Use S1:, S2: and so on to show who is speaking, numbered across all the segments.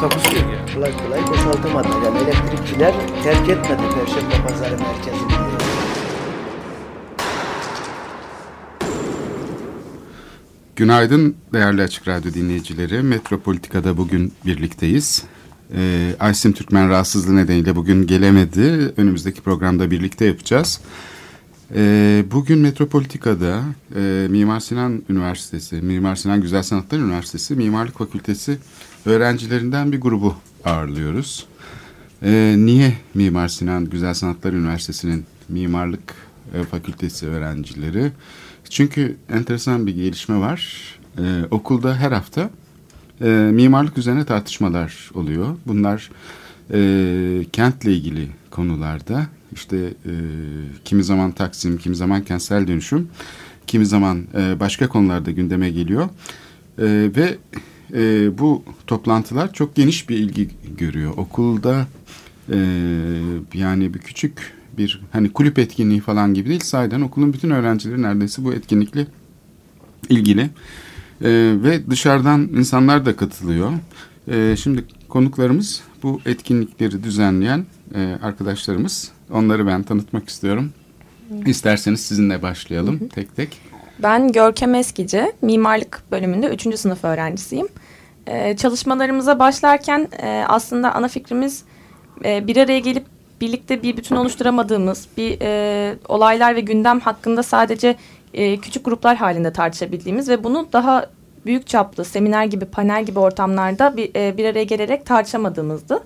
S1: Takusuyor ya.
S2: kolay kolay boşaltamadı. Yani elektrikçiler terk etmedi Perşembe Pazarı merkezini.
S3: Günaydın değerli Açık Radyo dinleyicileri. Metropolitika'da bugün birlikteyiz. Ee, Aysim Türkmen rahatsızlığı nedeniyle bugün gelemedi. Önümüzdeki programda birlikte yapacağız. Ee, bugün Metropolitika'da e, Mimar Sinan Üniversitesi, Mimar Sinan Güzel Sanatlar Üniversitesi Mimarlık Fakültesi öğrencilerinden bir grubu ağırlıyoruz. Ee, niye Mimar Sinan Güzel Sanatlar Üniversitesi'nin Mimarlık e, Fakültesi öğrencileri? Çünkü enteresan bir gelişme var. Ee, okulda her hafta e, mimarlık üzerine tartışmalar oluyor. Bunlar e, kentle ilgili konularda işte e, kimi zaman Taksim, kimi zaman kentsel dönüşüm, kimi zaman e, başka konularda gündeme geliyor. E, ve e, bu toplantılar çok geniş bir ilgi görüyor. Okulda e, yani bir küçük bir hani kulüp etkinliği falan gibi değil. Sahiden okulun bütün öğrencileri neredeyse bu etkinlikle ilgili. E, ve dışarıdan insanlar da katılıyor. E, şimdi konuklarımız bu etkinlikleri düzenleyen e, arkadaşlarımız. Onları ben tanıtmak istiyorum. İsterseniz sizinle başlayalım tek tek.
S4: Ben Görkem Eskici, mimarlık bölümünde 3. sınıf öğrencisiyim. Ee, çalışmalarımıza başlarken e, aslında ana fikrimiz e, bir araya gelip birlikte bir bütün oluşturamadığımız bir e, olaylar ve gündem hakkında sadece e, küçük gruplar halinde tartışabildiğimiz ve bunu daha büyük çaplı seminer gibi panel gibi ortamlarda bir, e, bir araya gelerek tartışamadığımızdı.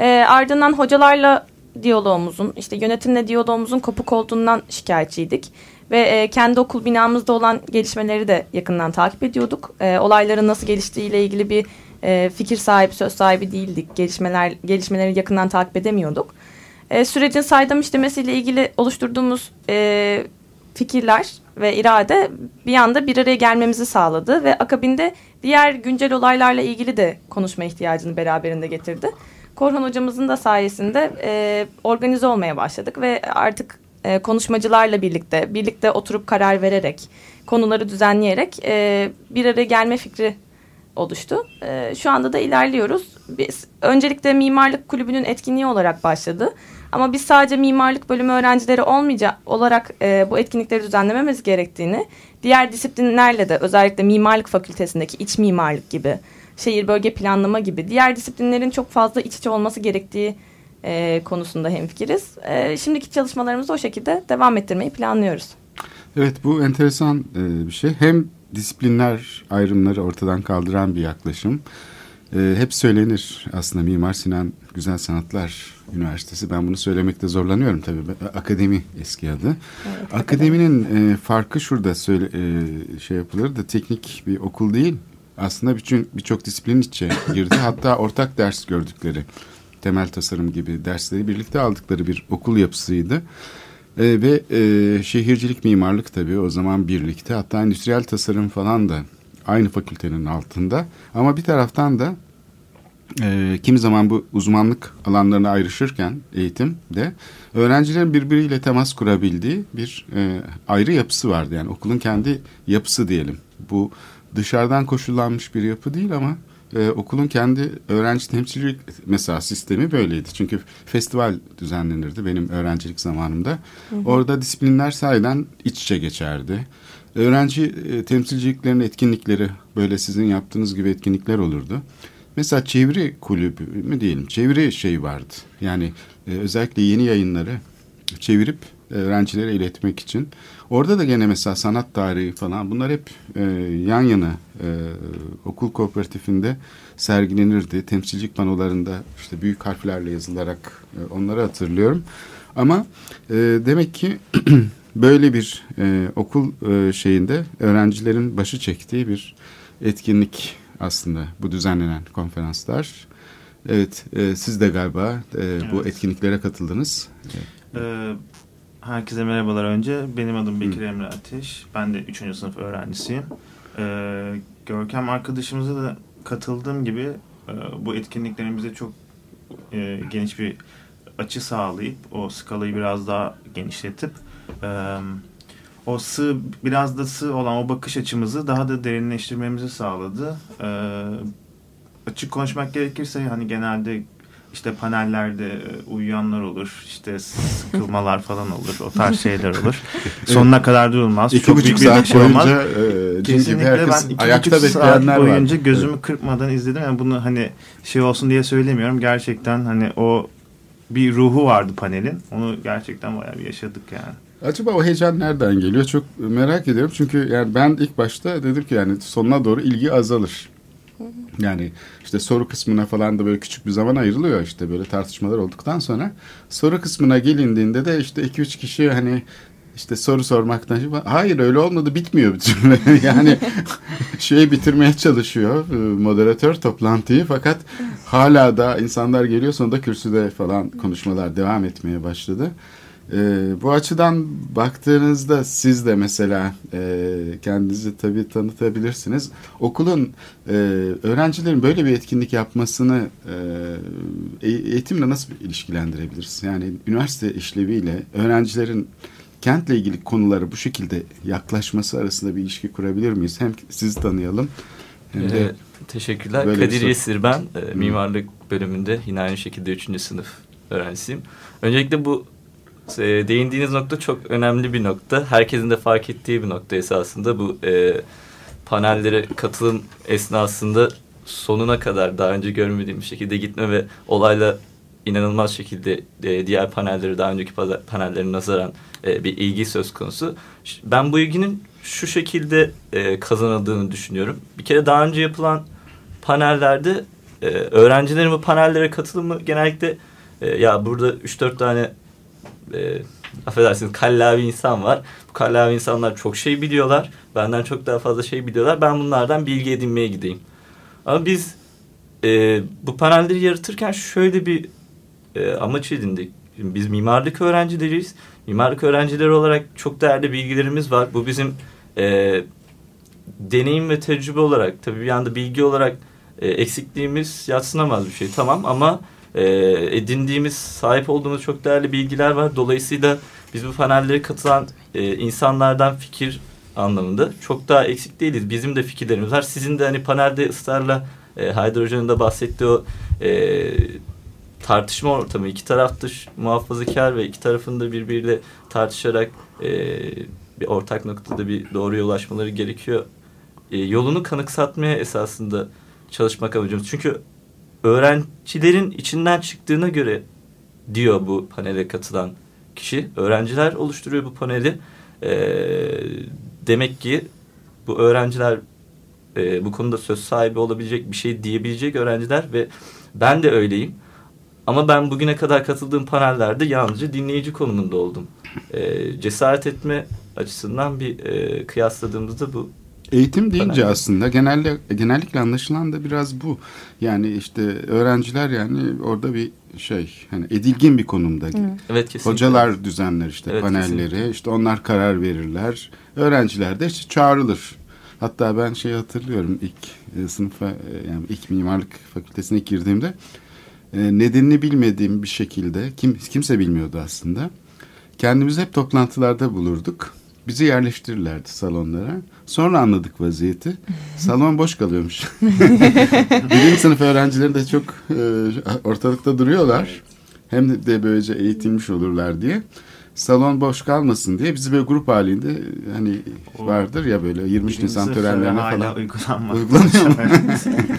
S4: E, ardından hocalarla diyalogumuzun işte yönetimle diyalogumuzun kopuk olduğundan şikayetçiydik. Ve e, kendi okul binamızda olan gelişmeleri de yakından takip ediyorduk. E, olayların nasıl geliştiğiyle ilgili bir e, fikir sahibi, söz sahibi değildik. Gelişmeler gelişmeleri yakından takip edemiyorduk. E, sürecin saydam işlemesiyle ilgili oluşturduğumuz e, fikirler ve irade bir anda bir araya gelmemizi sağladı ve akabinde diğer güncel olaylarla ilgili de konuşma ihtiyacını beraberinde getirdi. Korhan hocamızın da sayesinde e, organize olmaya başladık ve artık e, konuşmacılarla birlikte, birlikte oturup karar vererek, konuları düzenleyerek e, bir araya gelme fikri oluştu. E, şu anda da ilerliyoruz. Biz öncelikle mimarlık kulübünün etkinliği olarak başladı. Ama biz sadece mimarlık bölümü öğrencileri olmayacak olarak e, bu etkinlikleri düzenlememiz gerektiğini, diğer disiplinlerle de özellikle mimarlık fakültesindeki iç mimarlık gibi, şehir bölge planlama gibi diğer disiplinlerin çok fazla iç içe olması gerektiği e, konusunda hemfikiriz. E, şimdiki çalışmalarımızı o şekilde devam ettirmeyi planlıyoruz.
S3: Evet bu enteresan e, bir şey. Hem disiplinler ayrımları ortadan kaldıran bir yaklaşım. E, hep söylenir aslında Mimar Sinan Güzel Sanatlar Üniversitesi. Ben bunu söylemekte zorlanıyorum tabii. Akademi eski adı. Evet, Akademinin e, farkı şurada söyle, e, şey yapılır da teknik bir okul değil. Aslında birçok birçok disiplin içe girdi. Hatta ortak ders gördükleri temel tasarım gibi dersleri birlikte aldıkları bir okul yapısıydı. E, ve e, şehircilik mimarlık tabii o zaman birlikte hatta endüstriyel tasarım falan da aynı fakültenin altında. Ama bir taraftan da e, kimi zaman bu uzmanlık alanlarına ayrışırken eğitimde öğrencilerin birbiriyle temas kurabildiği bir e, ayrı yapısı vardı. Yani okulun kendi yapısı diyelim. Bu dışarıdan koşullanmış bir yapı değil ama e, okulun kendi öğrenci temsilcilik mesela sistemi böyleydi. Çünkü festival düzenlenirdi benim öğrencilik zamanımda. Hı hı. Orada disiplinler sahiden iç içe geçerdi. Öğrenci e, temsilciliklerin etkinlikleri böyle sizin yaptığınız gibi etkinlikler olurdu. Mesela çeviri kulübü mü diyelim çeviri şey vardı. Yani e, özellikle yeni yayınları çevirip öğrencilere iletmek için. Orada da gene mesela sanat tarihi falan bunlar hep e, yan yana e, okul kooperatifinde sergilenirdi. Temsilcilik panolarında işte büyük harflerle yazılarak e, onları hatırlıyorum. Ama e, demek ki böyle bir e, okul e, şeyinde öğrencilerin başı çektiği bir etkinlik aslında bu düzenlenen konferanslar. Evet, e, siz de galiba e, bu
S5: Evet.
S3: etkinliklere katıldınız.
S5: Ee, herkese merhabalar önce. Benim adım Bekir Emre Ateş. Ben de 3. sınıf öğrencisiyim. Ee, Görkem arkadaşımıza da katıldığım gibi e, bu etkinliklerin bize çok e, geniş bir açı sağlayıp o skalayı biraz daha genişletip e, o sığ biraz da sığ olan o bakış açımızı daha da derinleştirmemizi sağladı. Ee, açık konuşmak gerekirse hani genelde işte panellerde e, uyuyanlar olur, işte sıkılmalar falan olur, o tarz şeyler olur. Sonuna kadar durulmaz.
S3: İki
S5: çok
S3: buçuk saat
S5: şey olmaz.
S3: boyunca e,
S5: Kesinlikle ben iki
S3: ayakta
S5: buçuk saat
S3: bekleyenler var.
S5: boyunca gözümü kırpmadan izledim. Yani bunu hani şey olsun diye söylemiyorum. Gerçekten hani o bir ruhu vardı panelin. Onu gerçekten bayağı bir yaşadık yani.
S3: Acaba o heyecan nereden geliyor? Çok merak ediyorum. Çünkü yani ben ilk başta dedim ki yani sonuna doğru ilgi azalır. Yani işte soru kısmına falan da böyle küçük bir zaman ayrılıyor işte böyle tartışmalar olduktan sonra. Soru kısmına gelindiğinde de işte iki üç kişi hani işte soru sormaktan hayır öyle olmadı bitmiyor bir türlü. yani şeyi bitirmeye çalışıyor e, moderatör toplantıyı fakat hala da insanlar geliyor sonunda kürsüde falan konuşmalar devam etmeye başladı. Ee, bu açıdan baktığınızda siz de mesela e, kendinizi tabii tanıtabilirsiniz. Okulun e, öğrencilerin böyle bir etkinlik yapmasını e, e- eğitimle nasıl ilişkilendirebiliriz? Yani üniversite işleviyle öğrencilerin kentle ilgili konuları bu şekilde yaklaşması arasında bir ilişki kurabilir miyiz? Hem sizi tanıyalım hem de
S6: Ee, teşekkürler.
S3: böyle
S6: Kadir. Yesir ben. Ee, mimarlık bölümünde yine aynı şekilde 3. sınıf öğrencisiyim. Öncelikle bu e, değindiğiniz nokta çok önemli bir nokta. Herkesin de fark ettiği bir nokta esasında. Bu e, panellere katılım esnasında sonuna kadar daha önce görmediğim bir şekilde gitme ve olayla inanılmaz şekilde e, diğer panelleri daha önceki panellerine nazaran e, bir ilgi söz konusu. Ben bu ilginin şu şekilde e, kazanıldığını düşünüyorum. Bir kere daha önce yapılan panellerde e, öğrencilerin bu panellere katılımı genellikle e, ya burada 3-4 tane e, affedersiniz kallavi insan var. Bu kallavi insanlar çok şey biliyorlar. Benden çok daha fazla şey biliyorlar. Ben bunlardan bilgi edinmeye gideyim. Ama biz e, bu panelleri yaratırken şöyle bir e, amaç edindik. Şimdi Biz mimarlık öğrencileriyiz. Mimarlık öğrencileri olarak çok değerli bilgilerimiz var. Bu bizim e, deneyim ve tecrübe olarak tabii bir yanda bilgi olarak e, eksikliğimiz yatsınamaz bir şey tamam ama e, edindiğimiz sahip olduğumuz çok değerli bilgiler var. Dolayısıyla biz bu panellere katılan e, insanlardan fikir anlamında çok daha eksik değiliz. Bizim de fikirlerimiz var. Sizin de hani panelde ısrarla e, Haydar Hoca'nın da bahsettiği o e, tartışma ortamı iki taraf dış muhafazakar ve iki tarafın da birbiriyle tartışarak e, bir ortak noktada bir doğruya ulaşmaları gerekiyor. E, yolunu kanıksatmaya esasında çalışmak amacımız. Çünkü öğrencilerin içinden çıktığına göre diyor bu panele katılan kişi. Öğrenciler oluşturuyor bu paneli. E, demek ki bu öğrenciler e, bu konuda söz sahibi olabilecek bir şey diyebilecek öğrenciler ve ben de öyleyim. Ama ben bugüne kadar katıldığım panellerde yalnızca dinleyici konumunda oldum. E, cesaret etme açısından bir e, kıyasladığımızda bu
S3: Eğitim deyince
S6: Önemli.
S3: aslında genelde genellikle anlaşılan da biraz bu. Yani işte öğrenciler yani orada bir şey hani edilgin bir konumda.
S6: evet kesinlikle.
S3: Hocalar düzenler işte
S6: Evet,
S3: panelleri.
S6: kesinlikle.
S3: işte onlar karar verirler. Öğrenciler de işte çağrılır. Hatta ben şey hatırlıyorum ilk e, sınıfa e, yani ilk mimarlık fakültesine girdiğimde e, nedenini bilmediğim bir şekilde kim kimse bilmiyordu aslında. Kendimizi hep toplantılarda bulurduk. Bizi yerleştirirlerdi salonlara. Sonra anladık vaziyeti. Salon boş kalıyormuş. Birinci sınıf öğrencileri de çok e, ortalıkta duruyorlar. Hem de böylece eğitilmiş olurlar diye. Salon boş kalmasın diye bizi böyle grup halinde hani vardır ya böyle 23
S5: Birinci
S3: Nisan törenlerine falan mu?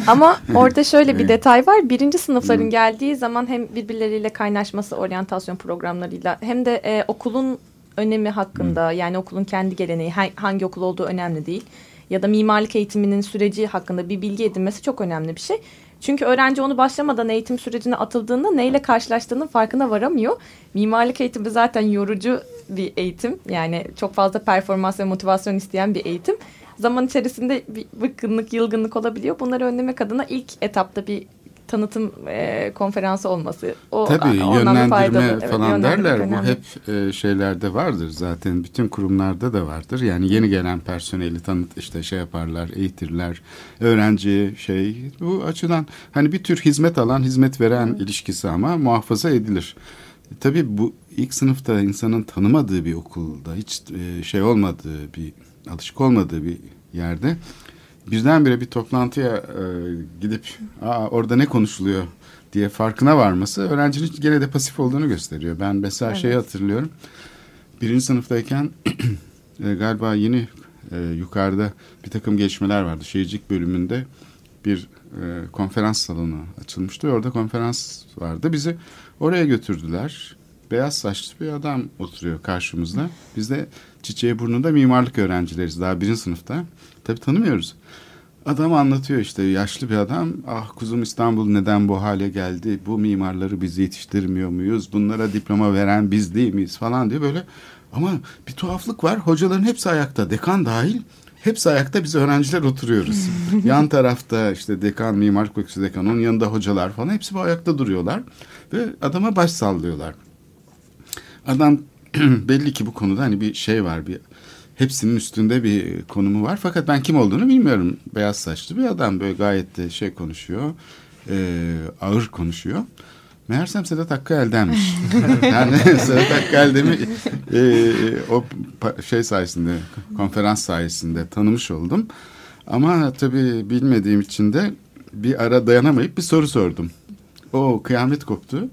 S4: Ama orada şöyle bir detay var. Birinci sınıfların geldiği zaman hem birbirleriyle kaynaşması oryantasyon programlarıyla hem de e, okulun önemi hakkında yani okulun kendi geleneği ha- hangi okul olduğu önemli değil. Ya da mimarlık eğitiminin süreci hakkında bir bilgi edinmesi çok önemli bir şey. Çünkü öğrenci onu başlamadan eğitim sürecine atıldığında neyle karşılaştığının farkına varamıyor. Mimarlık eğitimi zaten yorucu bir eğitim. Yani çok fazla performans ve motivasyon isteyen bir eğitim. Zaman içerisinde bir bıkkınlık, yılgınlık olabiliyor. Bunları önlemek adına ilk etapta bir tanıtım e, konferansı olması. O
S3: Tabii
S4: da
S3: yönlendirme
S4: faydalı. Evet,
S3: falan
S4: yönlendirmek
S3: derler. Bu
S4: önemli.
S3: hep e, şeylerde vardır zaten. Bütün kurumlarda da vardır. Yani yeni gelen personeli tanıt işte şey yaparlar, eğitirler. Öğrenci şey bu açıdan hani bir tür hizmet alan, hizmet veren ilişkisi ama muhafaza edilir. Tabii bu ilk sınıfta insanın tanımadığı bir okulda hiç e, şey olmadığı bir alışık olmadığı bir yerde birdenbire bir toplantıya e, gidip Aa, orada ne konuşuluyor diye farkına varması öğrencinin gene de pasif olduğunu gösteriyor. Ben mesela şeyi hatırlıyorum. Birinci sınıftayken e, galiba yeni e, yukarıda bir takım gelişmeler vardı. Şehircilik bölümünde bir e, konferans salonu açılmıştı. Orada konferans vardı. Bizi oraya götürdüler. Beyaz saçlı bir adam oturuyor karşımızda. Biz de çiçeği burnunda mimarlık öğrencileriz daha birinci sınıfta. Tabii tanımıyoruz. Adam anlatıyor işte yaşlı bir adam. Ah kuzum İstanbul neden bu hale geldi? Bu mimarları biz yetiştirmiyor muyuz? Bunlara diploma veren biz değil miyiz falan diye böyle. Ama bir tuhaflık var. Hocaların hepsi ayakta. Dekan dahil. Hepsi ayakta biz öğrenciler oturuyoruz. Yan tarafta işte dekan, mimar fakültesi dekan, onun yanında hocalar falan hepsi bu ayakta duruyorlar. Ve adama baş sallıyorlar. Adam belli ki bu konuda hani bir şey var, bir hepsinin üstünde bir konumu var. Fakat ben kim olduğunu bilmiyorum. Beyaz saçlı bir adam böyle gayet de şey konuşuyor, e, ağır konuşuyor. Meğersem Sedat Hakkı Elden'miş. yani Sedat Hakkı Eldem'i e, o şey sayesinde, konferans sayesinde tanımış oldum. Ama tabii bilmediğim için de bir ara dayanamayıp bir soru sordum. O kıyamet koptu.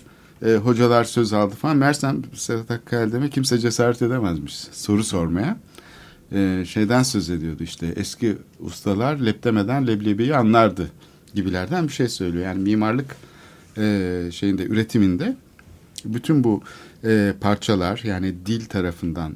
S3: E, hocalar söz aldı falan. Meğersem Sedat Hakkı kimse cesaret edemezmiş soru sormaya. E, şeyden söz ediyordu işte eski ustalar lep demeden leblebiyi anlardı gibilerden bir şey söylüyor. Yani mimarlık e, şeyinde üretiminde bütün bu e, parçalar yani dil tarafından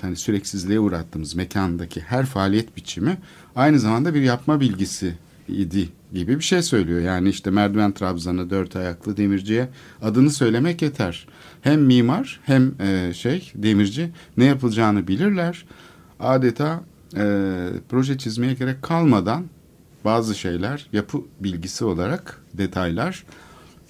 S3: hani süreksizliğe uğrattığımız mekandaki her faaliyet biçimi aynı zamanda bir yapma bilgisi idi gibi bir şey söylüyor. Yani işte merdiven trabzanı dört ayaklı demirciye adını söylemek yeter. Hem mimar hem e, şey demirci ne yapılacağını bilirler. Adeta e, proje çizmeye gerek kalmadan bazı şeyler yapı bilgisi olarak detaylar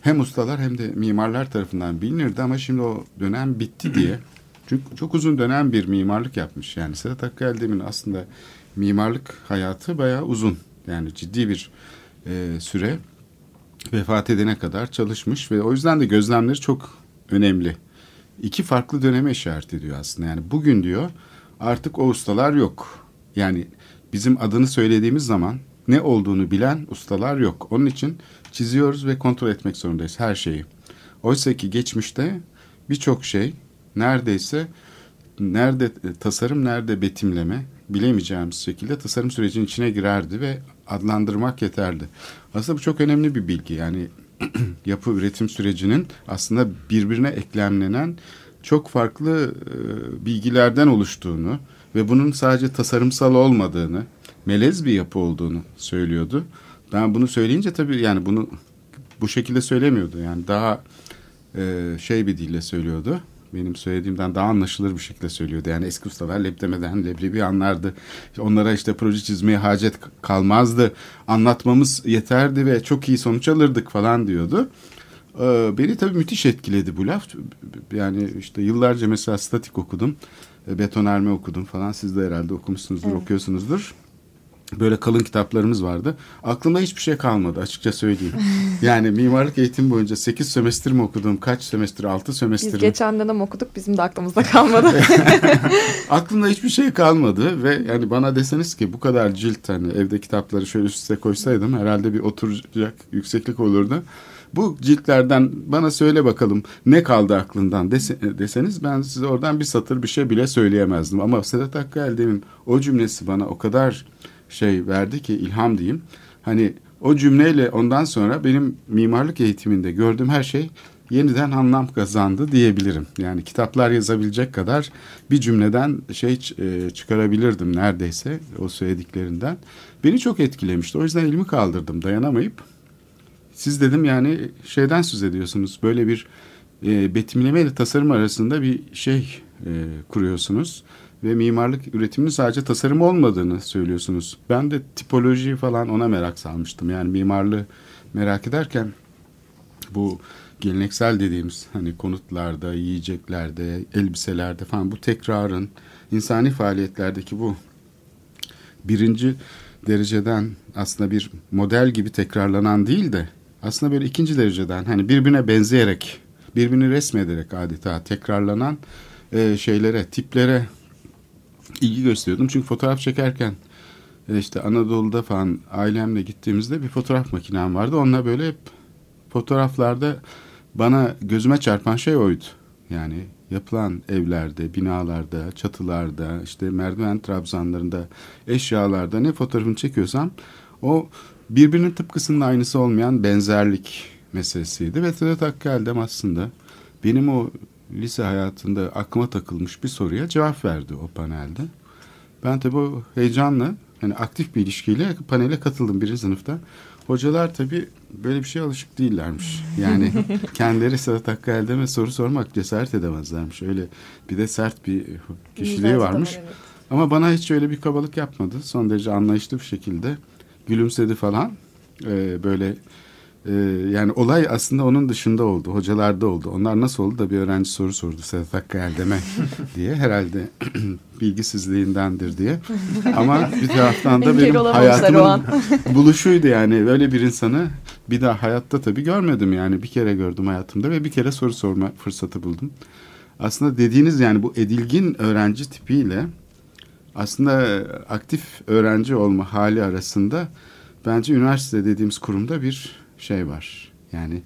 S3: hem ustalar hem de mimarlar tarafından bilinirdi ama şimdi o dönem bitti diye. Çünkü çok uzun dönem bir mimarlık yapmış. Yani Sedat Hakkı Eldem'in aslında mimarlık hayatı bayağı uzun. Yani ciddi bir e, süre vefat edene kadar çalışmış ve o yüzden de gözlemleri çok önemli. İki farklı döneme işaret ediyor aslında. Yani bugün diyor artık o ustalar yok. Yani bizim adını söylediğimiz zaman ne olduğunu bilen ustalar yok. Onun için çiziyoruz ve kontrol etmek zorundayız her şeyi. Oysa ki geçmişte birçok şey neredeyse nerede e, tasarım nerede betimleme bilemeyeceğimiz şekilde tasarım sürecinin içine girerdi ve adlandırmak yeterli. Aslında bu çok önemli bir bilgi. Yani yapı üretim sürecinin aslında birbirine eklemlenen çok farklı e, bilgilerden oluştuğunu ve bunun sadece tasarımsal olmadığını, melez bir yapı olduğunu söylüyordu. Ben bunu söyleyince tabii yani bunu bu şekilde söylemiyordu. Yani daha e, şey bir dille söylüyordu. Benim söylediğimden daha anlaşılır bir şekilde söylüyordu. Yani eski ustalar lep demeden leblebi anlardı. Onlara işte proje çizmeye hacet kalmazdı. Anlatmamız yeterdi ve çok iyi sonuç alırdık falan diyordu. Ee, beni tabii müthiş etkiledi bu laf. Yani işte yıllarca mesela statik okudum. Betonarme okudum falan. Siz de herhalde okumuşsunuzdur,
S4: Evet.
S3: okuyorsunuzdur. Böyle kalın kitaplarımız vardı. Aklımda hiçbir şey kalmadı açıkça söyleyeyim. yani mimarlık eğitim boyunca 8 sömestr mi okudum, kaç sömestr, 6 sömestr
S4: Biz
S3: mi?
S4: geçen dönem okuduk bizim de aklımızda kalmadı.
S3: Aklımda hiçbir şey kalmadı ve yani bana deseniz ki bu kadar cilt hani evde kitapları şöyle üst üste koysaydım herhalde bir oturacak yükseklik olurdu. Bu ciltlerden bana söyle bakalım ne kaldı aklından dese- deseniz ben size oradan bir satır bir şey bile söyleyemezdim. Ama Sedat Hakkı Eldem'in o cümlesi bana o kadar şey verdi ki ilham diyeyim. Hani o cümleyle ondan sonra benim mimarlık eğitiminde gördüğüm her şey yeniden anlam kazandı diyebilirim. Yani kitaplar yazabilecek kadar bir cümleden şey e, çıkarabilirdim neredeyse o söylediklerinden. Beni çok etkilemişti. O yüzden elimi kaldırdım dayanamayıp. Siz dedim yani şeyden söz ediyorsunuz. Böyle bir e, betimleme ile tasarım arasında bir şey e, kuruyorsunuz. Ve mimarlık üretiminin sadece tasarım olmadığını söylüyorsunuz. Ben de tipoloji falan ona merak salmıştım. Yani mimarlığı merak ederken bu geleneksel dediğimiz hani konutlarda, yiyeceklerde, elbiselerde falan bu tekrarın insani faaliyetlerdeki bu birinci dereceden aslında bir model gibi tekrarlanan değil de aslında böyle ikinci dereceden hani birbirine benzeyerek birbirini resmederek adeta tekrarlanan e, şeylere tiplere ilgi gösteriyordum. Çünkü fotoğraf çekerken e, işte Anadolu'da falan ailemle gittiğimizde bir fotoğraf makinem vardı. Onunla böyle hep fotoğraflarda bana gözüme çarpan şey oydu. Yani yapılan evlerde, binalarda, çatılarda, işte merdiven trabzanlarında, eşyalarda ne fotoğrafını çekiyorsam o birbirinin tıpkısının aynısı olmayan benzerlik meselesiydi. Ve Sedat Hakkı aslında benim o lise hayatında aklıma takılmış bir soruya cevap verdi o panelde. Ben tabii o heyecanla hani aktif bir ilişkiyle panele katıldım birinci sınıfta. Hocalar tabii böyle bir şey alışık değillermiş. Yani kendileri Sedat Hakkı Eldem'e soru sormak cesaret edemezlermiş. Öyle bir de sert bir kişiliği varmış. Var, evet. Ama bana hiç öyle bir kabalık yapmadı. Son derece anlayışlı bir şekilde gülümsedi falan. Ee, böyle ee, yani olay aslında onun dışında oldu. Hocalarda oldu. Onlar nasıl oldu da bir öğrenci soru sordu Sedat Hakkı Erdem'e diye. Herhalde bilgisizliğindendir diye. Ama bir taraftan da benim hayatımın buluşuydu yani. Böyle bir insanı bir daha hayatta tabii görmedim yani. Bir kere gördüm hayatımda ve bir kere soru sorma fırsatı buldum. Aslında dediğiniz yani bu edilgin öğrenci tipiyle aslında aktif öğrenci olma hali arasında bence üniversite dediğimiz kurumda bir şey var. Yani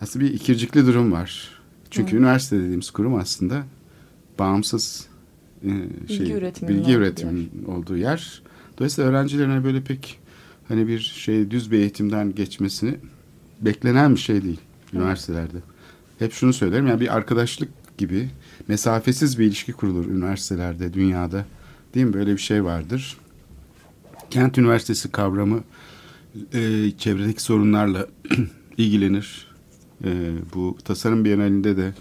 S3: aslında bir ikircikli durum var. Çünkü evet. üniversite dediğimiz kurum aslında bağımsız e, şey, bilgi üretimin, bilgi üretimin yer. olduğu yer. Dolayısıyla öğrencilerine böyle pek hani bir şey düz bir eğitimden geçmesini beklenen bir şey değil üniversitelerde. Hep şunu söylerim yani bir arkadaşlık gibi mesafesiz bir ilişki kurulur üniversitelerde, dünyada. Değil mi? Böyle bir şey vardır. Kent Üniversitesi kavramı e, çevredeki sorunlarla ilgilenir. E, bu tasarım bienalinde de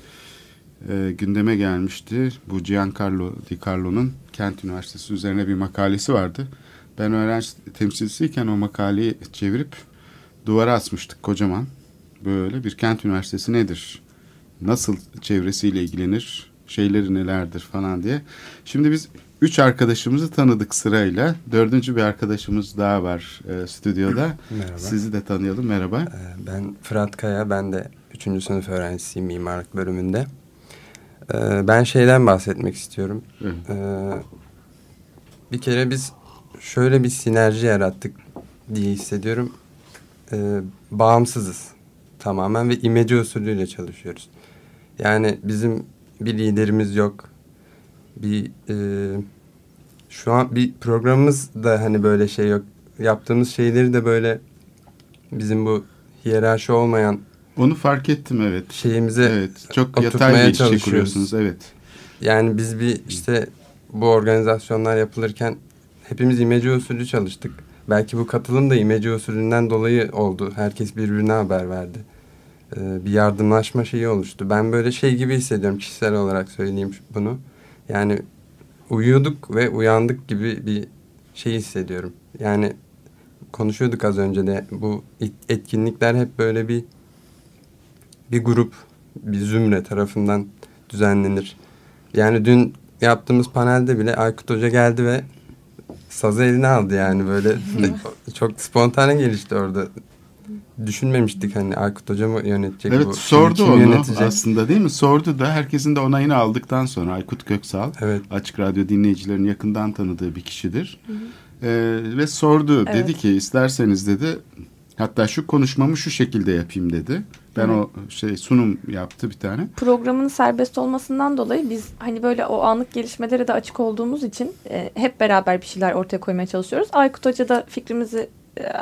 S3: e, gündeme gelmişti. Bu Giancarlo Di Carlo'nun Kent Üniversitesi üzerine bir makalesi vardı. Ben öğrenci temsilcisiyken o makaleyi çevirip duvara asmıştık kocaman. Böyle bir Kent Üniversitesi nedir? Nasıl çevresiyle ilgilenir? Şeyleri nelerdir falan diye. Şimdi biz Üç arkadaşımızı tanıdık sırayla. Dördüncü bir arkadaşımız daha var e, stüdyoda. Merhaba. Sizi de tanıyalım. Merhaba.
S7: Ee, ben Fırat Kaya. Ben de üçüncü sınıf öğrencisiyim mimarlık bölümünde. Ee, ben şeyden bahsetmek istiyorum. Ee, bir kere biz şöyle bir sinerji yarattık diye hissediyorum. Bağımsızız tamamen ve imece usulüyle çalışıyoruz. Yani bizim bir liderimiz yok bir e, şu an bir programımız da hani böyle şey yok. Yaptığımız şeyleri de böyle bizim bu hiyerarşi olmayan
S3: onu fark ettim evet.
S7: Şeyimize
S3: evet, çok yatay bir şey kuruyorsunuz evet.
S7: Yani biz bir işte bu organizasyonlar yapılırken hepimiz imece usulü çalıştık. Belki bu katılım da imece usulünden dolayı oldu. Herkes birbirine haber verdi. Ee, bir yardımlaşma şeyi oluştu. Ben böyle şey gibi hissediyorum kişisel olarak söyleyeyim bunu. Yani uyuyorduk ve uyandık gibi bir şey hissediyorum. Yani konuşuyorduk az önce de bu etkinlikler hep böyle bir bir grup, bir zümre tarafından düzenlenir. Yani dün yaptığımız panelde bile Aykut Hoca geldi ve sazı eline aldı yani böyle çok spontane gelişti orada düşünmemiştik hani Aykut Hoca mı yönetecek
S3: evet, bu? sordu kim onu yönetecek? aslında değil mi? Sordu da herkesin de onayını aldıktan sonra Aykut Köksal evet. Açık Radyo dinleyicilerin yakından tanıdığı bir kişidir. Hı hı. Ee, ve sordu evet. dedi ki isterseniz dedi hatta şu konuşmamı şu şekilde yapayım dedi. Ben evet. o şey sunum yaptı bir tane.
S4: Programın serbest olmasından dolayı biz hani böyle o anlık gelişmelere de açık olduğumuz için e, hep beraber bir şeyler ortaya koymaya çalışıyoruz. Aykut Hoca da fikrimizi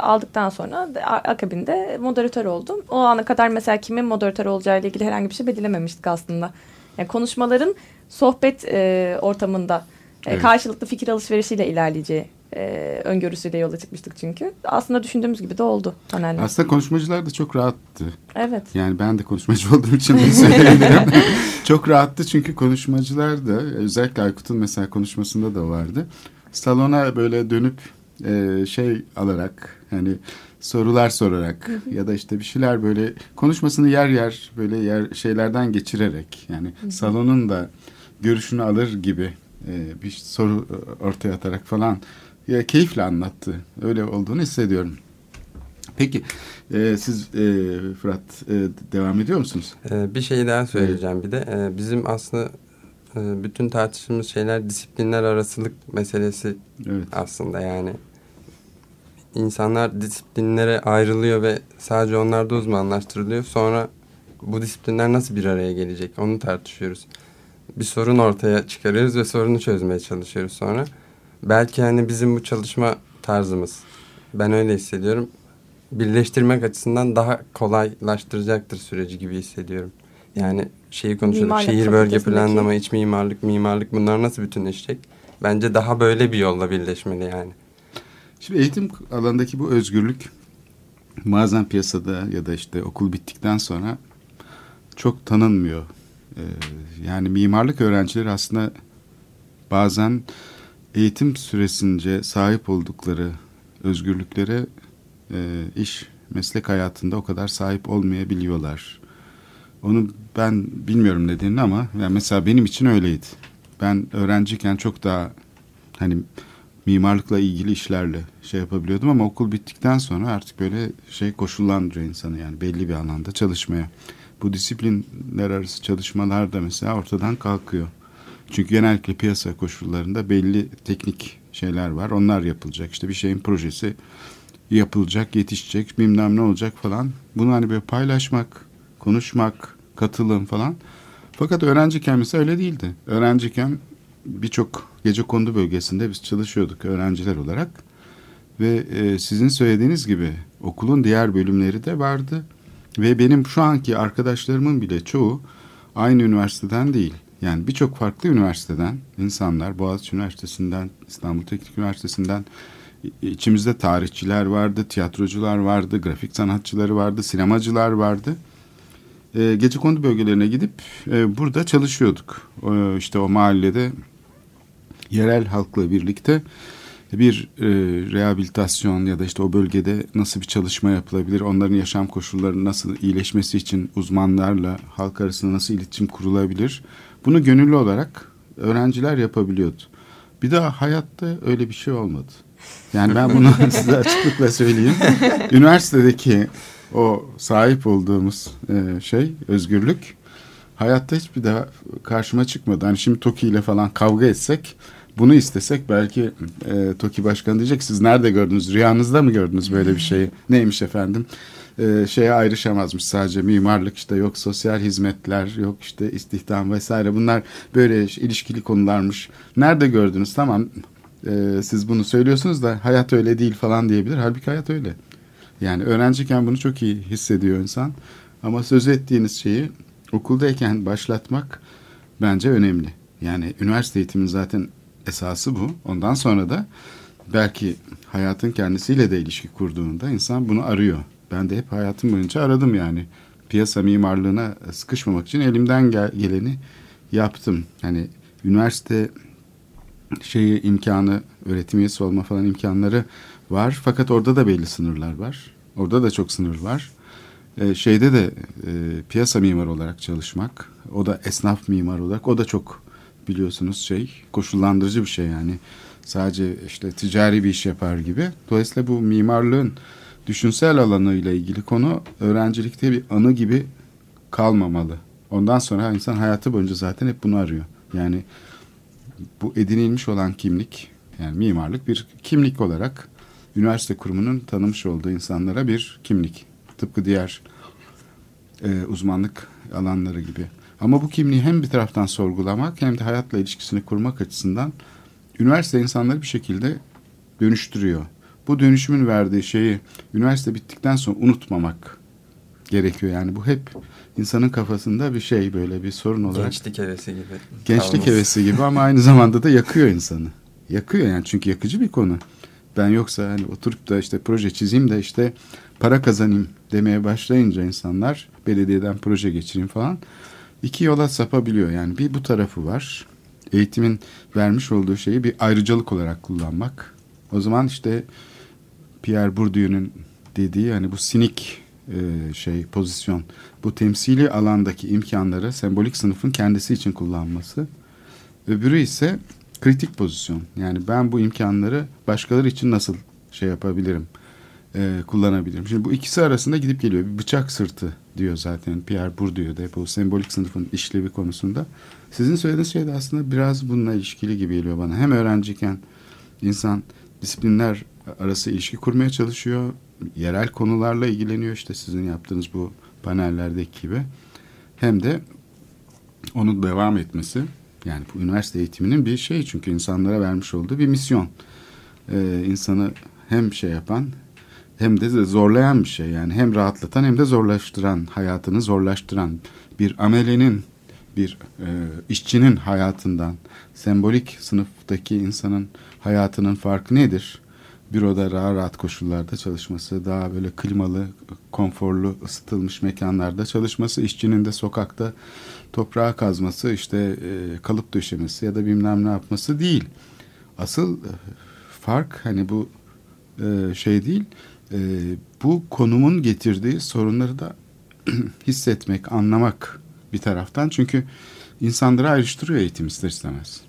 S4: aldıktan sonra akabinde moderatör oldum. O ana kadar mesela kimin moderatör olacağı ile ilgili herhangi bir şey belirlememiştik aslında. Yani konuşmaların sohbet e, ortamında e, evet. karşılıklı fikir alışverişiyle ilerleyeceği e, öngörüsüyle yola çıkmıştık çünkü. Aslında düşündüğümüz gibi de oldu paneller.
S3: Aslında konuşmacılar da çok rahattı.
S4: Evet.
S3: Yani ben de konuşmacı olduğum için bunu söyleyebilirim. çok rahattı çünkü konuşmacılar da özellikle Aykut'un mesela konuşmasında da vardı. Salona böyle dönüp e, şey alarak hani sorular sorarak ya da işte bir şeyler böyle konuşmasını yer yer böyle yer şeylerden geçirerek yani salonun da görüşünü alır gibi e, bir soru ortaya atarak falan ya keyifle anlattı. Öyle olduğunu hissediyorum. Peki e, siz e, Fırat e, devam ediyor musunuz?
S7: Ee, bir şey daha söyleyeceğim bir de. Ee, bizim aslında e, bütün tartıştığımız şeyler disiplinler arasılık meselesi
S3: Evet.
S7: aslında yani. İnsanlar disiplinlere ayrılıyor ve sadece onlarda uzmanlaştırılıyor. Sonra bu disiplinler nasıl bir araya gelecek onu tartışıyoruz. Bir sorun ortaya çıkarıyoruz ve sorunu çözmeye çalışıyoruz sonra. Belki hani bizim bu çalışma tarzımız ben öyle hissediyorum. Birleştirmek açısından daha kolaylaştıracaktır süreci gibi hissediyorum. Yani şeyi konuşuyorduk.
S4: Mimarlık
S7: Şehir bölge planlama, iç mimarlık, mimarlık bunlar nasıl bütünleşecek? Bence daha böyle bir yolla birleşmeli yani.
S3: Şimdi eğitim alanındaki bu özgürlük bazen piyasada ya da işte okul bittikten sonra çok tanınmıyor. Ee, yani mimarlık öğrencileri aslında bazen eğitim süresince sahip oldukları özgürlüklere e, iş, meslek hayatında o kadar sahip olmayabiliyorlar. Onu ben bilmiyorum nedenini ama yani mesela benim için öyleydi. Ben öğrenciyken çok daha hani mimarlıkla ilgili işlerle şey yapabiliyordum ama okul bittikten sonra artık böyle şey koşullandırıyor insanı yani belli bir alanda çalışmaya. Bu disiplinler arası çalışmalar da mesela ortadan kalkıyor. Çünkü genellikle piyasa koşullarında belli teknik şeyler var. Onlar yapılacak. İşte bir şeyin projesi yapılacak, yetişecek, bilmem ne olacak falan. Bunu hani böyle paylaşmak, konuşmak, katılım falan. Fakat öğrenciyken mesela öyle değildi. Öğrenciyken birçok gece kondu bölgesinde biz çalışıyorduk öğrenciler olarak. Ve e, sizin söylediğiniz gibi okulun diğer bölümleri de vardı. Ve benim şu anki arkadaşlarımın bile çoğu aynı üniversiteden değil. Yani birçok farklı üniversiteden insanlar, Boğaziçi Üniversitesi'nden, İstanbul Teknik Üniversitesi'nden içimizde tarihçiler vardı, tiyatrocular vardı, grafik sanatçıları vardı, sinemacılar vardı. E, gece kondu bölgelerine gidip e, burada çalışıyorduk. E, işte o mahallede yerel halkla birlikte bir e, rehabilitasyon ya da işte o bölgede nasıl bir çalışma yapılabilir, onların yaşam koşullarının nasıl iyileşmesi için uzmanlarla halk arasında nasıl iletişim kurulabilir, bunu gönüllü olarak öğrenciler yapabiliyordu. Bir daha hayatta öyle bir şey olmadı. Yani ben bunu size açıklıkla söyleyeyim. Üniversitedeki o sahip olduğumuz e, şey, özgürlük hayatta hiçbir daha karşıma çıkmadı. Hani şimdi Toki ile falan kavga etsek bunu istesek belki e, Toki Başkanı diyecek siz nerede gördünüz? Rüyanızda mı gördünüz böyle bir şeyi? Neymiş efendim? E, şeye ayrışamazmış sadece mimarlık işte yok sosyal hizmetler yok işte istihdam vesaire bunlar böyle ilişkili konularmış. Nerede gördünüz? Tamam e, siz bunu söylüyorsunuz da hayat öyle değil falan diyebilir. Halbuki hayat öyle. Yani öğrenciyken bunu çok iyi hissediyor insan. Ama söz ettiğiniz şeyi okuldayken başlatmak bence önemli. Yani üniversite eğitiminin zaten esası bu. Ondan sonra da belki hayatın kendisiyle de ilişki kurduğunda insan bunu arıyor. Ben de hep hayatım boyunca aradım yani. Piyasa mimarlığına sıkışmamak için elimden gel- geleni yaptım. Hani üniversite şeyi imkanı, öğretim üyesi olma falan imkanları var. Fakat orada da belli sınırlar var. Orada da çok sınır var. Ee, şeyde de e, piyasa mimarı olarak çalışmak, o da esnaf mimar olarak, o da çok biliyorsunuz şey koşullandırıcı bir şey yani. Sadece işte ticari bir iş yapar gibi. Dolayısıyla bu mimarlığın düşünsel alanıyla ilgili konu öğrencilikte bir anı gibi kalmamalı. Ondan sonra insan hayatı boyunca zaten hep bunu arıyor. Yani bu edinilmiş olan kimlik yani mimarlık bir kimlik olarak üniversite kurumunun tanımış olduğu insanlara bir kimlik. Tıpkı diğer e, uzmanlık alanları gibi. Ama bu kimliği hem bir taraftan sorgulamak hem de hayatla ilişkisini kurmak açısından üniversite insanları bir şekilde dönüştürüyor. Bu dönüşümün verdiği şeyi üniversite bittikten sonra unutmamak gerekiyor. Yani bu hep insanın kafasında bir şey böyle bir sorun olarak.
S7: Gençlik hevesi gibi.
S3: Gençlik
S7: kalmış.
S3: hevesi gibi ama aynı zamanda da yakıyor insanı. Yakıyor yani çünkü yakıcı bir konu. Ben yoksa hani oturup da işte proje çizeyim de işte para kazanayım demeye başlayınca insanlar belediyeden proje geçireyim falan iki yola sapabiliyor. Yani bir bu tarafı var. Eğitimin vermiş olduğu şeyi bir ayrıcalık olarak kullanmak. O zaman işte Pierre Bourdieu'nun dediği hani bu sinik e, şey pozisyon bu temsili alandaki imkanları sembolik sınıfın kendisi için kullanması. Öbürü ise kritik pozisyon. Yani ben bu imkanları başkaları için nasıl şey yapabilirim, e, kullanabilirim. Şimdi bu ikisi arasında gidip geliyor. Bir bıçak sırtı diyor zaten Pierre Bourdieu de bu sembolik sınıfın işlevi konusunda. Sizin söylediğiniz şey de aslında biraz bununla ilişkili gibi geliyor bana. Hem öğrenciyken insan disiplinler arası ilişki kurmaya çalışıyor. Yerel konularla ilgileniyor işte sizin yaptığınız bu panellerdeki gibi. Hem de onun devam etmesi yani bu üniversite eğitiminin bir şey çünkü insanlara vermiş olduğu bir misyon. Ee, insanı hem şey yapan hem de zorlayan bir şey yani hem rahatlatan hem de zorlaştıran hayatını zorlaştıran bir amelenin bir e, işçinin hayatından sembolik sınıftaki insanın hayatının farkı nedir? Büroda rahat rahat koşullarda çalışması, daha böyle klimalı, konforlu, ısıtılmış mekanlarda çalışması, işçinin de sokakta toprağa kazması, işte e, kalıp döşemesi ya da bilmem ne yapması değil. Asıl e, fark hani bu e, şey değil, e, bu konumun getirdiği sorunları da hissetmek, anlamak bir taraftan. Çünkü insanları ayrıştırıyor eğitim ister istemez.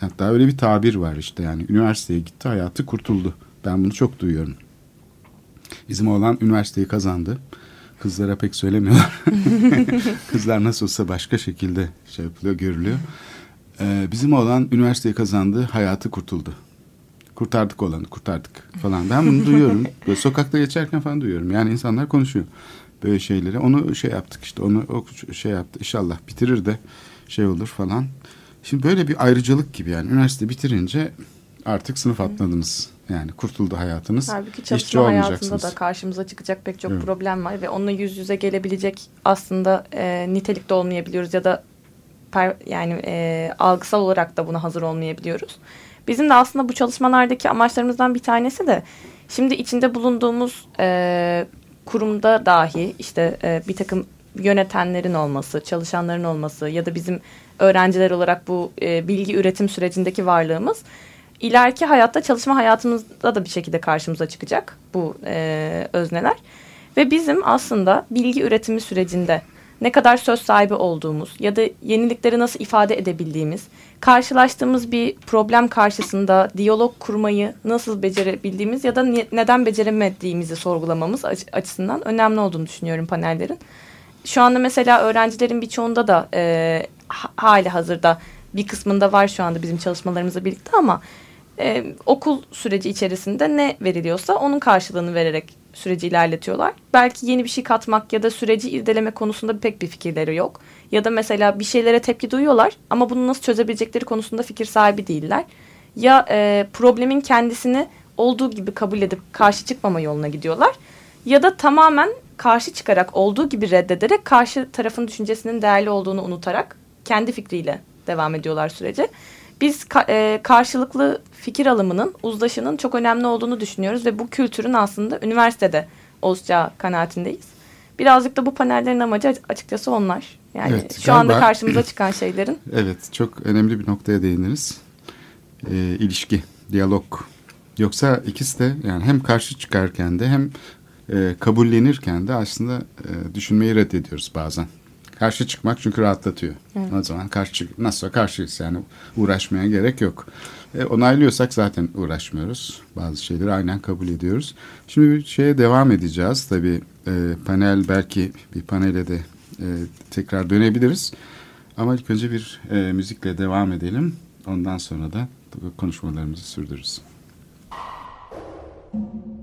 S3: Hatta öyle bir tabir var işte yani üniversiteye gitti hayatı kurtuldu. Ben bunu çok duyuyorum. Bizim oğlan üniversiteyi kazandı. Kızlara pek söylemiyorlar. Kızlar nasıl olsa başka şekilde şey yapılıyor, görülüyor. Ee, bizim oğlan üniversiteyi kazandı, hayatı kurtuldu. Kurtardık olanı, kurtardık falan. Ben bunu duyuyorum. Böyle sokakta geçerken falan duyuyorum. Yani insanlar konuşuyor böyle şeyleri. Onu şey yaptık işte, onu o şey yaptı. İnşallah bitirir de şey olur falan. Şimdi böyle bir ayrıcalık gibi yani üniversite bitirince artık sınıf atladınız. Yani kurtuldu hayatınız.
S4: Halbuki çalışma hayatında da karşımıza çıkacak pek çok evet. problem var ve onunla yüz yüze gelebilecek aslında e, nitelikte olmayabiliyoruz ya da per, yani e, algısal olarak da buna hazır olmayabiliyoruz. Bizim de aslında bu çalışmalardaki amaçlarımızdan bir tanesi de şimdi içinde bulunduğumuz e, kurumda dahi işte e, bir takım yönetenlerin olması, çalışanların olması ya da bizim öğrenciler olarak bu e, bilgi üretim sürecindeki varlığımız ileriki hayatta çalışma hayatımızda da bir şekilde karşımıza çıkacak bu e, özneler. Ve bizim aslında bilgi üretimi sürecinde ne kadar söz sahibi olduğumuz ya da yenilikleri nasıl ifade edebildiğimiz, karşılaştığımız bir problem karşısında diyalog kurmayı nasıl becerebildiğimiz ya da neden beceremediğimizi sorgulamamız açısından önemli olduğunu düşünüyorum panellerin. Şu anda mesela öğrencilerin birçoğunda da e, hali hazırda bir kısmında var şu anda bizim çalışmalarımızla birlikte ama e, okul süreci içerisinde ne veriliyorsa onun karşılığını vererek süreci ilerletiyorlar. Belki yeni bir şey katmak ya da süreci irdeleme konusunda pek bir fikirleri yok. Ya da mesela bir şeylere tepki duyuyorlar ama bunu nasıl çözebilecekleri konusunda fikir sahibi değiller. Ya e, problemin kendisini olduğu gibi kabul edip karşı çıkmama yoluna gidiyorlar. Ya da tamamen karşı çıkarak olduğu gibi reddederek karşı tarafın düşüncesinin değerli olduğunu unutarak kendi fikriyle devam ediyorlar sürece. Biz ka e, karşılıklı fikir alımının, uzlaşının çok önemli olduğunu düşünüyoruz ve bu kültürün aslında üniversitede olacağı kanaatindeyiz. Birazcık da bu panellerin amacı açıkçası onlar. Yani evet, şu galiba, anda karşımıza çıkan şeylerin.
S3: Evet, çok önemli bir noktaya değiniriz. E, ilişki, diyalog. Yoksa ikisi de yani hem karşı çıkarken de hem e, kabullenirken de aslında e, düşünmeyi reddediyoruz bazen. Karşı çıkmak çünkü rahatlatıyor. Evet. O zaman karşı nasılsa karşıyız yani uğraşmaya gerek yok. E, onaylıyorsak zaten uğraşmıyoruz. Bazı şeyleri aynen kabul ediyoruz. Şimdi bir şeye devam edeceğiz. Tabii e, panel belki bir panele de e, tekrar dönebiliriz. Ama ilk önce bir e, müzikle devam edelim. Ondan sonra da konuşmalarımızı sürdürürüz. Müzik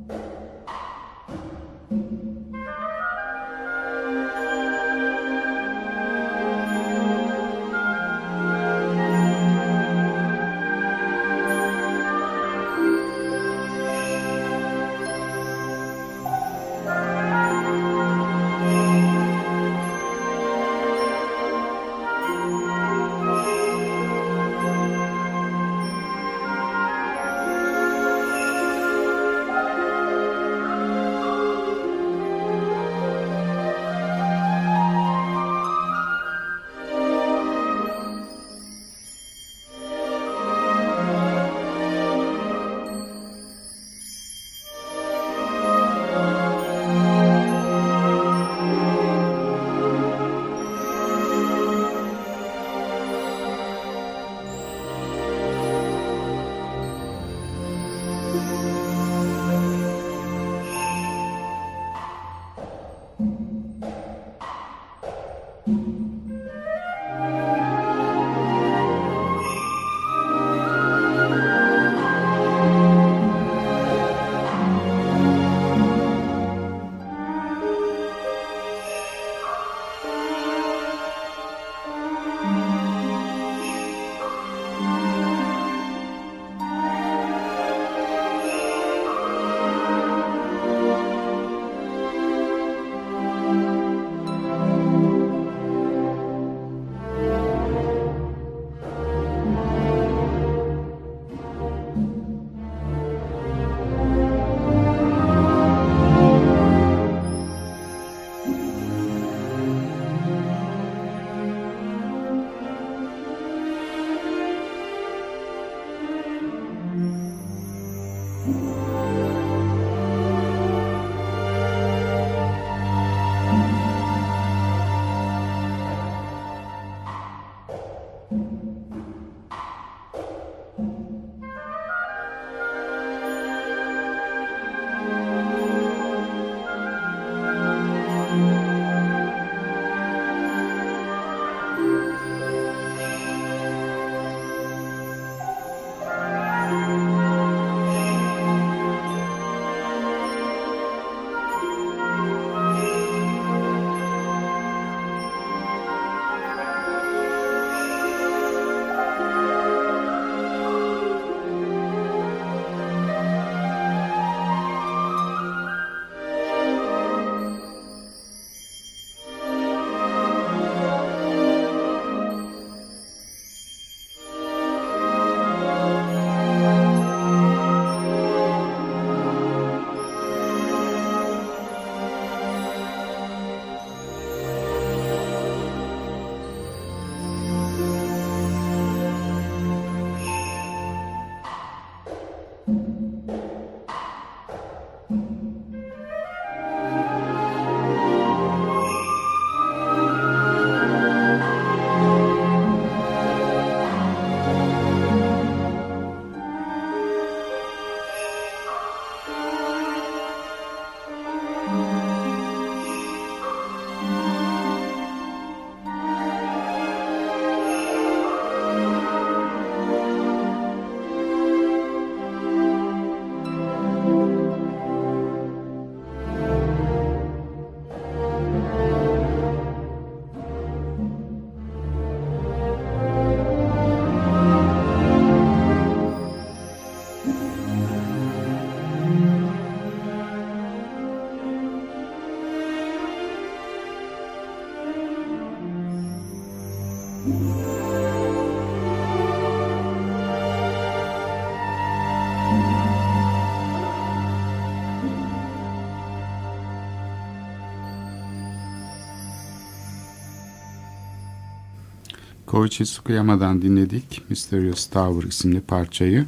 S3: Koichi Tsukuyama'dan dinledik. Mysterious Tower isimli parçayı.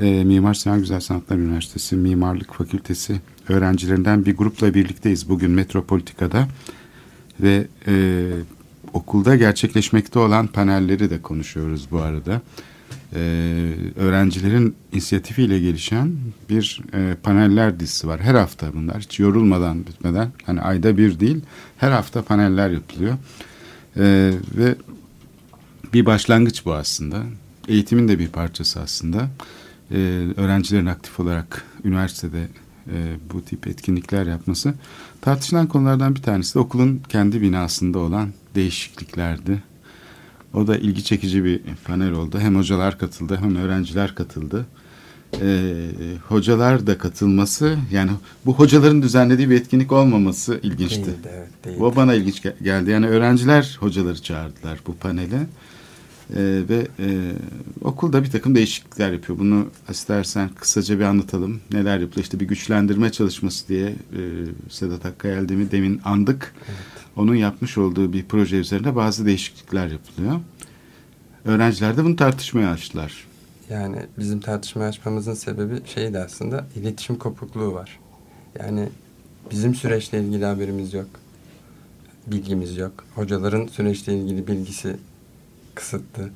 S3: E, Mimar Sinan Güzel Sanatlar Üniversitesi Mimarlık Fakültesi öğrencilerinden bir grupla birlikteyiz bugün Metropolitika'da. Ve e, okulda gerçekleşmekte olan panelleri de konuşuyoruz bu arada. E, öğrencilerin inisiyatifiyle gelişen bir e, paneller dizisi var. Her hafta bunlar hiç yorulmadan bitmeden hani ayda bir değil her hafta paneller yapılıyor. E, ve bir başlangıç bu aslında. Eğitimin de bir parçası aslında. Ee, öğrencilerin aktif olarak üniversitede e, bu tip etkinlikler yapması. Tartışılan konulardan bir tanesi de okulun kendi binasında olan değişikliklerdi. O da ilgi çekici bir panel oldu. Hem hocalar katıldı hem öğrenciler katıldı. Ee, hocalar da katılması yani bu hocaların düzenlediği bir etkinlik olmaması ilginçti.
S7: Değildi, evet, değildi.
S3: O bana ilginç geldi. Yani öğrenciler hocaları çağırdılar bu panele. Ee, ve e, okulda bir takım değişiklikler yapıyor. Bunu istersen kısaca bir anlatalım. Neler yapılıyor? İşte bir güçlendirme çalışması diye e, Sedat Hakkayel'demi demin andık. Evet. Onun yapmış olduğu bir proje üzerinde bazı değişiklikler yapılıyor. Öğrenciler de bunu tartışmaya açtılar.
S7: Yani bizim tartışmaya açmamızın sebebi şeydi aslında iletişim kopukluğu var. Yani bizim süreçle ilgili haberimiz yok. Bilgimiz yok. Hocaların süreçle ilgili bilgisi kısıtlı.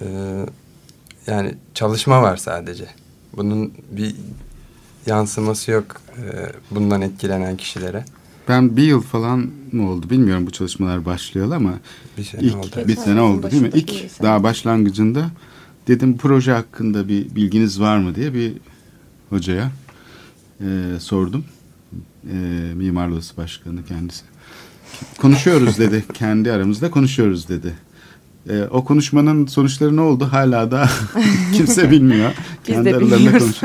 S7: Ee, yani çalışma var sadece. Bunun bir yansıması yok e, bundan etkilenen kişilere.
S3: Ben bir yıl falan mı oldu bilmiyorum bu çalışmalar başlıyor ama
S7: bir sene
S3: ilk,
S7: oldu.
S3: Bir sene oldu değil mi? İlk daha başlangıcında dedim proje hakkında bir bilginiz var mı diye bir hocaya e, sordum. E, Mimarlı Odası Başkanı kendisi. Konuşuyoruz dedi. Kendi aramızda konuşuyoruz dedi. E, o konuşmanın sonuçları ne oldu hala da kimse bilmiyor.
S4: Biz
S3: Kendi
S4: de bilmiyoruz.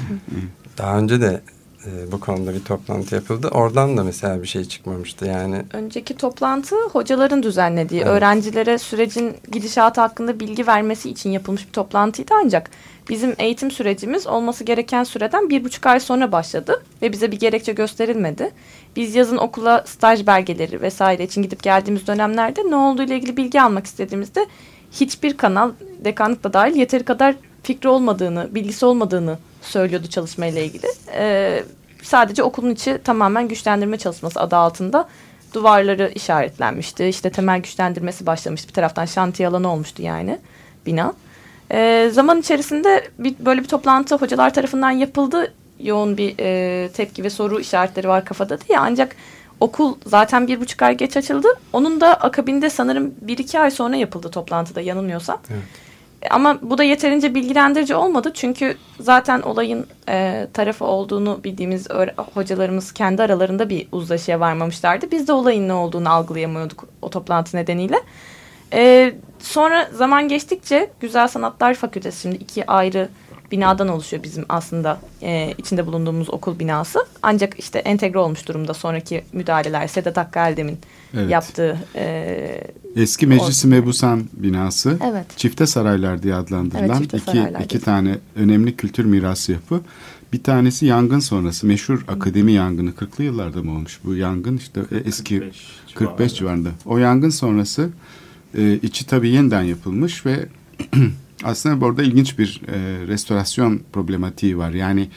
S7: Daha önce de e, bu konuda bir toplantı yapıldı. Oradan da mesela bir şey çıkmamıştı. Yani
S4: Önceki toplantı hocaların düzenlediği,
S7: Evet.
S4: öğrencilere sürecin gidişatı hakkında bilgi vermesi için yapılmış bir toplantıydı ancak bizim eğitim sürecimiz olması gereken süreden bir buçuk ay sonra başladı ve bize bir gerekçe gösterilmedi. Biz yazın okula staj belgeleri vesaire için gidip geldiğimiz dönemlerde ne olduğu ile ilgili bilgi almak istediğimizde hiçbir kanal dekanlıkla dahil yeteri kadar fikri olmadığını, bilgisi olmadığını söylüyordu çalışmayla ilgili. E, sadece okulun içi tamamen güçlendirme çalışması adı altında duvarları işaretlenmişti. İşte temel güçlendirmesi başlamıştı. Bir taraftan şantiye alanı olmuştu yani bina. E, zaman içerisinde bir, böyle bir toplantı hocalar tarafından yapıldı. Yoğun bir e, tepki ve soru işaretleri var kafada diye. Ancak okul zaten bir buçuk ay geç açıldı. Onun da akabinde sanırım bir iki ay sonra yapıldı toplantıda yanılmıyorsam.
S7: Evet.
S4: Ama bu da yeterince bilgilendirici olmadı. Çünkü zaten olayın e, tarafı olduğunu bildiğimiz hocalarımız kendi aralarında bir uzlaşıya varmamışlardı. Biz de olayın ne olduğunu algılayamıyorduk o toplantı nedeniyle. E, sonra zaman geçtikçe Güzel Sanatlar Fakültesi şimdi iki ayrı binadan oluşuyor bizim aslında e, içinde bulunduğumuz okul binası. Ancak işte entegre olmuş durumda sonraki müdahaleler Sedat Hakkı Eldem'in
S3: Evet.
S4: yaptığı. E,
S3: Eski Meclisi Mebusan binası.
S4: Evet.
S3: Çifte Saraylar diye adlandırılan
S4: Evet,
S3: iki,
S4: Saraylar
S3: iki tane önemli kültür mirası yapı. Bir tanesi yangın sonrası meşhur akademi yangını 40'lı yıllarda mı olmuş bu yangın işte e, eski
S5: 45
S3: 45 civarında. O yangın sonrası e, içi tabii yeniden yapılmış ve aslında burada ilginç bir e, restorasyon problematiği var. Yani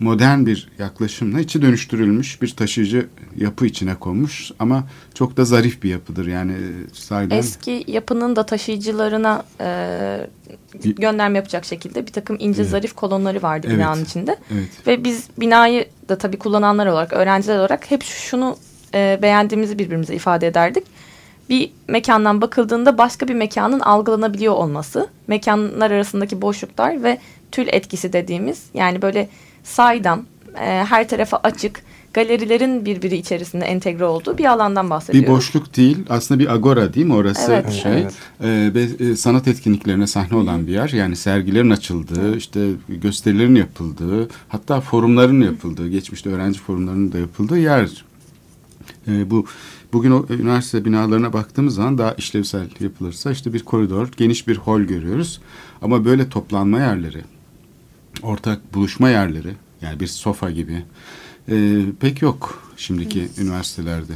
S3: modern bir yaklaşımla içi dönüştürülmüş bir taşıyıcı yapı içine konmuş ama çok da zarif bir yapıdır. Yani e, sahiden
S4: Eski yapının da taşıyıcılarına e, gönderme yapacak şekilde bir takım ince
S3: Evet.
S4: zarif kolonları vardı
S3: Evet.
S4: binanın içinde.
S3: evet.
S4: Ve biz binayı da tabii kullananlar olarak, öğrenciler olarak hep şunu e, beğendiğimizi birbirimize ifade ederdik. Bir mekandan bakıldığında başka bir mekanın algılanabiliyor olması, mekanlar arasındaki boşluklar ve tül etkisi dediğimiz yani böyle saydam, e, her tarafa açık, galerilerin birbiri içerisinde entegre olduğu bir alandan
S3: Bir
S4: bahsediyoruz.
S3: boşluk değil aslında bir agora değil mi orası
S4: Evet,
S3: şey
S7: evet.
S3: Ee, ve e, sanat etkinliklerine sahne olan bir yer yani sergilerin açıldığı işte gösterilerin yapıldığı hatta forumların yapıldığı geçmişte öğrenci forumlarının da yapıldığı yer Ee, bu bugün o üniversite binalarına baktığımız zaman daha işlevsel yapılırsa işte bir koridor geniş bir hol görüyoruz ama böyle toplanma yerleri ortak buluşma yerleri yani bir sofa gibi e, pek yok şimdiki üniversitelerde.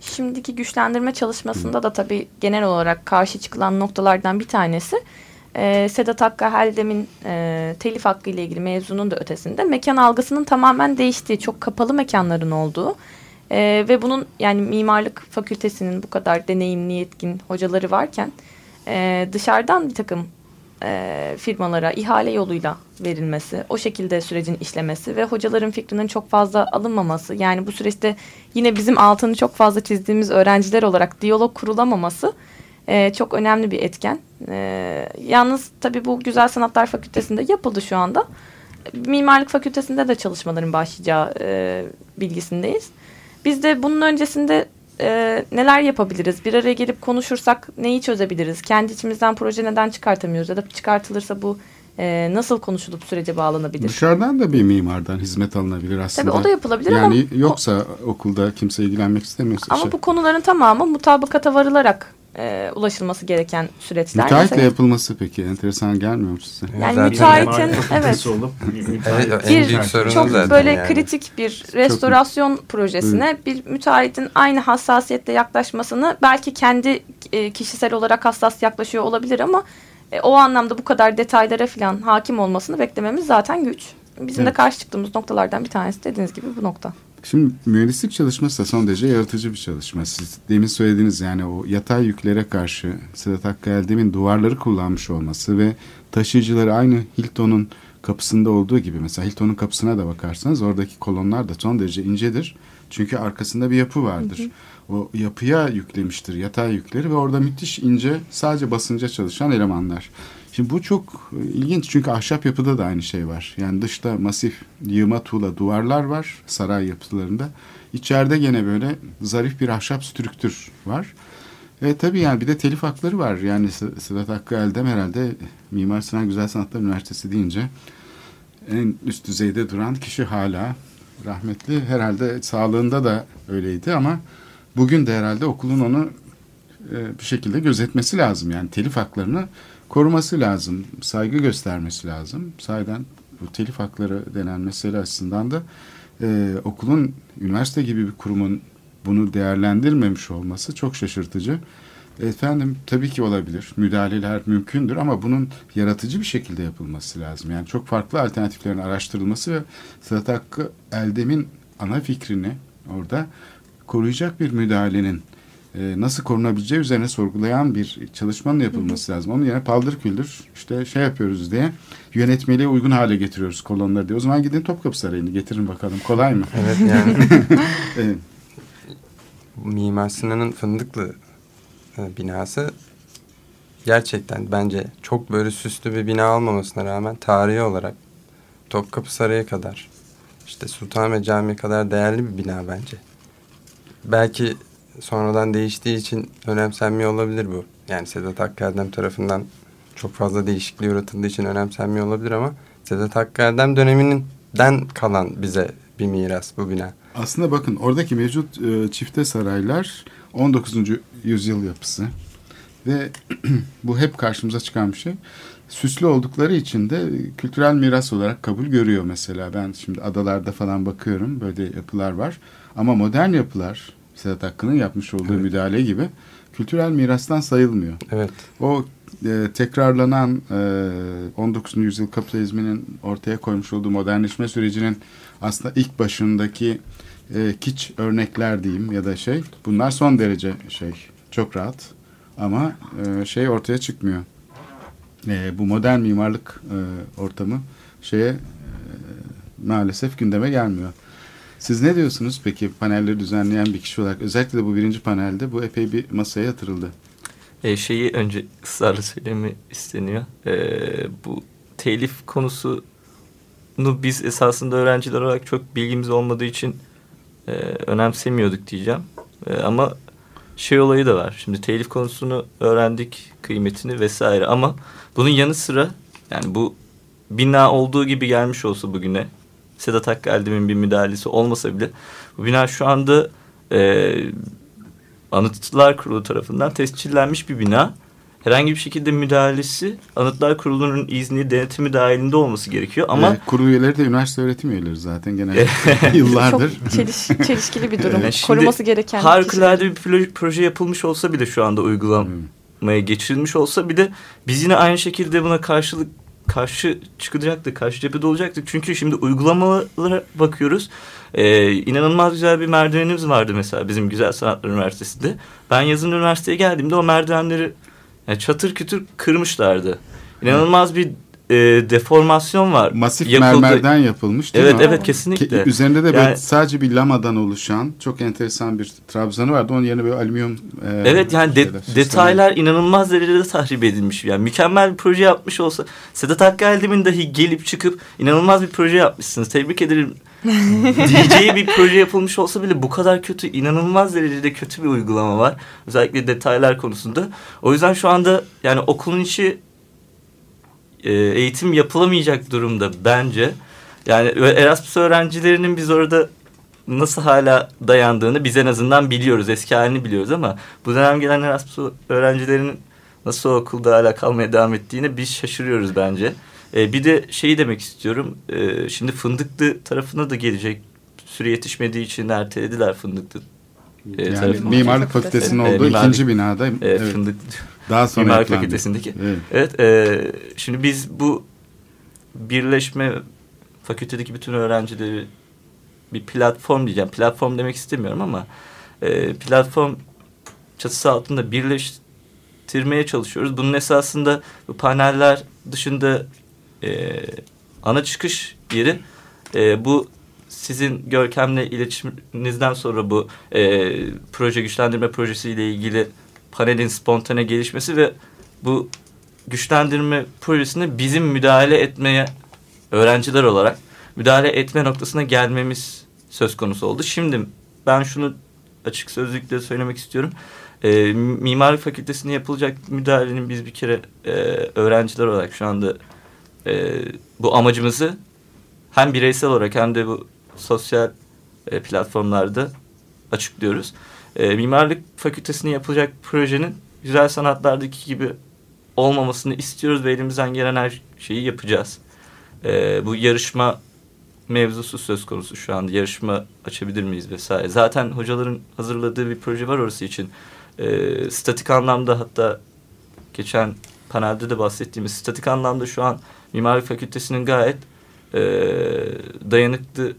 S4: Şimdiki güçlendirme çalışmasında da tabii genel olarak karşı çıkılan noktalardan bir tanesi e, Sedat Hakkı Heldem'in e, telif hakkı ile ilgili mevzunun da ötesinde mekan algısının tamamen değiştiği, çok kapalı mekanların olduğu e, ve bunun yani mimarlık fakültesinin bu kadar deneyimli yetkin hocaları varken e, dışarıdan bir takım e, firmalara ihale yoluyla verilmesi, o şekilde sürecin işlemesi ve hocaların fikrinin çok fazla alınmaması. Yani bu süreçte yine bizim altını çok fazla çizdiğimiz öğrenciler olarak diyalog kurulamaması e, çok önemli bir etken. E, yalnız tabii bu Güzel Sanatlar Fakültesi'nde yapıldı şu anda. Mimarlık Fakültesi'nde de çalışmaların başlayacağı e, bilgisindeyiz. Biz de bunun öncesinde e, neler yapabiliriz? Bir araya gelip konuşursak neyi çözebiliriz? Kendi içimizden proje neden çıkartamıyoruz? Ya da çıkartılırsa bu e, nasıl konuşulup sürece bağlanabilir?
S3: Dışarıdan da bir mimardan hizmet alınabilir aslında.
S4: Tabii o da yapılabilir ama
S3: yani yoksa okulda kimse ilgilenmek istemiyorsa.
S4: ama
S3: işte,
S4: bu konuların tamamı mutabakata varılarak e, ulaşılması gereken süreçler.
S3: müteahhitle
S4: Mesela-
S3: yapılması peki enteresan gelmiyor mu size?
S4: Yani
S7: Zaten-
S4: müteahhitin evet
S7: Evet,
S4: Bir çok böyle
S7: yani.
S4: kritik bir restorasyon projesine bir müteahhitin aynı hassasiyetle yaklaşmasını belki kendi e, kişisel olarak hassas yaklaşıyor olabilir ama e, o anlamda bu kadar detaylara falan hakim olmasını beklememiz zaten güç. Bizim de
S3: Evet.
S4: karşı çıktığımız noktalardan bir tanesi dediğiniz gibi bu nokta.
S3: Şimdi mühendislik çalışması da son derece yaratıcı bir çalışma. Siz demin söylediğiniz yani o yatay yüklere karşı Sedat Hakkı Eldem'in duvarları kullanmış olması ve taşıyıcıları aynı Hilton'un kapısında olduğu gibi mesela Hilton'un kapısına da bakarsanız oradaki kolonlar da son derece incedir. Çünkü arkasında bir yapı vardır. O yapıya yüklemiştir yatay yükleri ve orada müthiş ince sadece basınca çalışan elemanlar. Şimdi bu çok e, ilginç çünkü ahşap yapıda da aynı şey var. Yani dışta masif yığma tuğla duvarlar var saray yapılarında. İçeride gene böyle zarif bir ahşap strüktür var. E tabii yani bir de telif hakları var. Yani Sedat Hakkı Eldem herhalde Mimar Sinan Güzel Sanatlar Üniversitesi deyince en üst düzeyde duran kişi hala rahmetli. Herhalde sağlığında da öyleydi ama bugün de herhalde okulun onu e, bir şekilde gözetmesi lazım. Yani telif haklarını koruması lazım. Saygı göstermesi lazım. Sayeden bu telif hakları denen mesele açısından da e, okulun üniversite gibi bir kurumun bunu değerlendirmemiş olması çok şaşırtıcı. Efendim tabii ki olabilir. Müdahaleler mümkündür ama bunun yaratıcı bir şekilde yapılması lazım. Yani çok farklı alternatiflerin araştırılması ve Sedat Hakkı Eldem'in ana fikrini orada koruyacak bir müdahalenin e, nasıl korunabileceği üzerine sorgulayan bir çalışmanın yapılması lazım. Onun yerine paldır küldür işte şey yapıyoruz diye yönetmeliğe uygun hale getiriyoruz kolonları diye. O zaman gidin Topkapı Sarayı'nı getirin bakalım. Kolay mı?
S7: Evet yani
S3: Evet.
S7: Mimar Sinan'ın Fındıklı e, binası gerçekten bence çok böyle süslü bir bina olmamasına rağmen tarihi olarak Topkapı Sarayı kadar işte Sultanahmet Camii kadar değerli bir bina bence. Belki sonradan değiştiği için önemsenmiyor olabilir bu. Yani Sedat Hakkı Erdem tarafından çok fazla değişikliğe uğratıldığı için önemsenmiyor olabilir ama Sedat Hakkı Erdem döneminden kalan bize bir miras bu bina.
S3: Aslında bakın oradaki mevcut e, çifte saraylar 19. yüzyıl yapısı ve bu hep karşımıza çıkan bir şey. Süslü oldukları için de kültürel miras olarak kabul görüyor mesela. Ben şimdi adalarda falan bakıyorum böyle yapılar var. Ama modern yapılar Sedat Hakkı'nın yapmış olduğu
S7: Evet.
S3: müdahale gibi kültürel mirastan sayılmıyor.
S7: Evet.
S3: O e, tekrarlanan e, 19. yüzyıl kapitalizminin ortaya koymuş olduğu modernleşme sürecinin aslında ilk başındaki e, kiç örnekler diyeyim ya da şey bunlar son derece şey çok rahat ama e, şey ortaya çıkmıyor. E, bu modern mimarlık e, ortamı şeye e, maalesef gündeme gelmiyor. Siz ne diyorsunuz peki panelleri düzenleyen bir kişi olarak özellikle bu birinci panelde bu epey bir masaya yatırıldı.
S6: E, şeyi önce ısrarla söylemi isteniyor. E, bu telif konusunu biz esasında öğrenciler olarak çok bilgimiz olmadığı için e, önemsemiyorduk diyeceğim. E, ama şey olayı da var. Şimdi telif konusunu öğrendik kıymetini vesaire ama bunun yanı sıra yani bu bina olduğu gibi gelmiş olsa bugüne Sedat Hakkı Eldem'in bir müdahalesi olmasa bile bu bina şu anda e, Anıtlar Kurulu tarafından tescillenmiş bir bina. Herhangi bir şekilde müdahalesi Anıtlar Kurulu'nun izni, denetimi dahilinde olması gerekiyor. Ama
S3: Ve kurulu üyeleri de üniversite öğretim üyeleri zaten genelde yıllardır.
S4: Çok çeliş, çelişkili bir durum.
S6: Yani şimdi
S4: Koruması gereken
S6: harikulade bir proje, proje yapılmış olsa bile şu anda uygulamaya geçirilmiş olsa bir de biz yine aynı şekilde buna karşılık karşı çıkacaktık, karşı cephede olacaktık. Çünkü şimdi uygulamalara bakıyoruz. Ee, inanılmaz güzel bir merdivenimiz vardı mesela bizim Güzel Sanatlar Üniversitesi'nde. Ben yazın üniversiteye geldiğimde o merdivenleri yani çatır kütür kırmışlardı. İnanılmaz bir e, deformasyon var.
S3: Masif
S6: Yapıldı.
S3: mermerden yapılmış değil
S6: Evet
S3: mi?
S6: evet kesinlikle.
S3: Ke- üzerinde de böyle
S6: Yani-
S3: sadece bir lamadan oluşan çok enteresan bir trabzanı vardı. Onun yerine böyle alüminyum e,
S6: Evet yani de-
S3: şeyler,
S6: detaylar inanılmaz derecede tahrip edilmiş. Yani mükemmel bir proje yapmış olsa Sedat Hakkı Eldem'in dahi gelip çıkıp inanılmaz bir proje yapmışsınız. Tebrik ederim. diyeceği bir proje yapılmış olsa bile bu kadar kötü, inanılmaz derecede kötü bir uygulama var. Özellikle detaylar konusunda. O yüzden şu anda yani okulun içi e, eğitim yapılamayacak durumda bence. Yani Erasmus öğrencilerinin biz orada nasıl hala dayandığını biz en azından biliyoruz. Eski halini biliyoruz ama bu dönem gelen Erasmus öğrencilerinin nasıl okulda hala kalmaya devam ettiğini biz şaşırıyoruz bence. E, bir de şeyi demek istiyorum. E, şimdi Fındıklı tarafına da gelecek. Süre yetişmediği için ertelediler Fındıklı e,
S3: Yani mimarlık fakültesinin
S6: Evet,
S3: olduğu
S6: mimarlık-
S3: ikinci binada.
S6: E,
S3: evet.
S6: Fındık
S3: Daha sonra
S6: Mimarlık
S3: eklendi.
S6: Fakültesindeki.
S3: Evet.
S6: Evet, e, şimdi biz bu birleşme fakültedeki bütün öğrencileri bir platform diyeceğim. Platform demek istemiyorum ama e, platform çatısı altında birleştirmeye çalışıyoruz. Bunun esasında bu paneller dışında e, ana çıkış yeri e, bu sizin Görkem'le iletişiminizden sonra bu e, proje güçlendirme projesiyle ilgili panelin spontane gelişmesi ve bu güçlendirme projesine bizim müdahale etmeye öğrenciler olarak müdahale etme noktasına gelmemiz söz konusu oldu. Şimdi ben şunu açık sözlükle söylemek istiyorum. E, Mimarlık Fakültesi'ne yapılacak müdahalenin biz bir kere e, öğrenciler olarak şu anda e, bu amacımızı hem bireysel olarak hem de bu sosyal e, platformlarda açıklıyoruz. E, Mimarlık Fakültesi'ne yapılacak projenin güzel sanatlardaki gibi olmamasını istiyoruz ve elimizden gelen her şeyi yapacağız. E, bu yarışma mevzusu söz konusu şu anda. Yarışma açabilir miyiz vesaire. Zaten hocaların hazırladığı bir proje var orası için. e, statik anlamda hatta geçen panelde de bahsettiğimiz statik anlamda şu an Mimarlık Fakültesi'nin gayet e, dayanıklı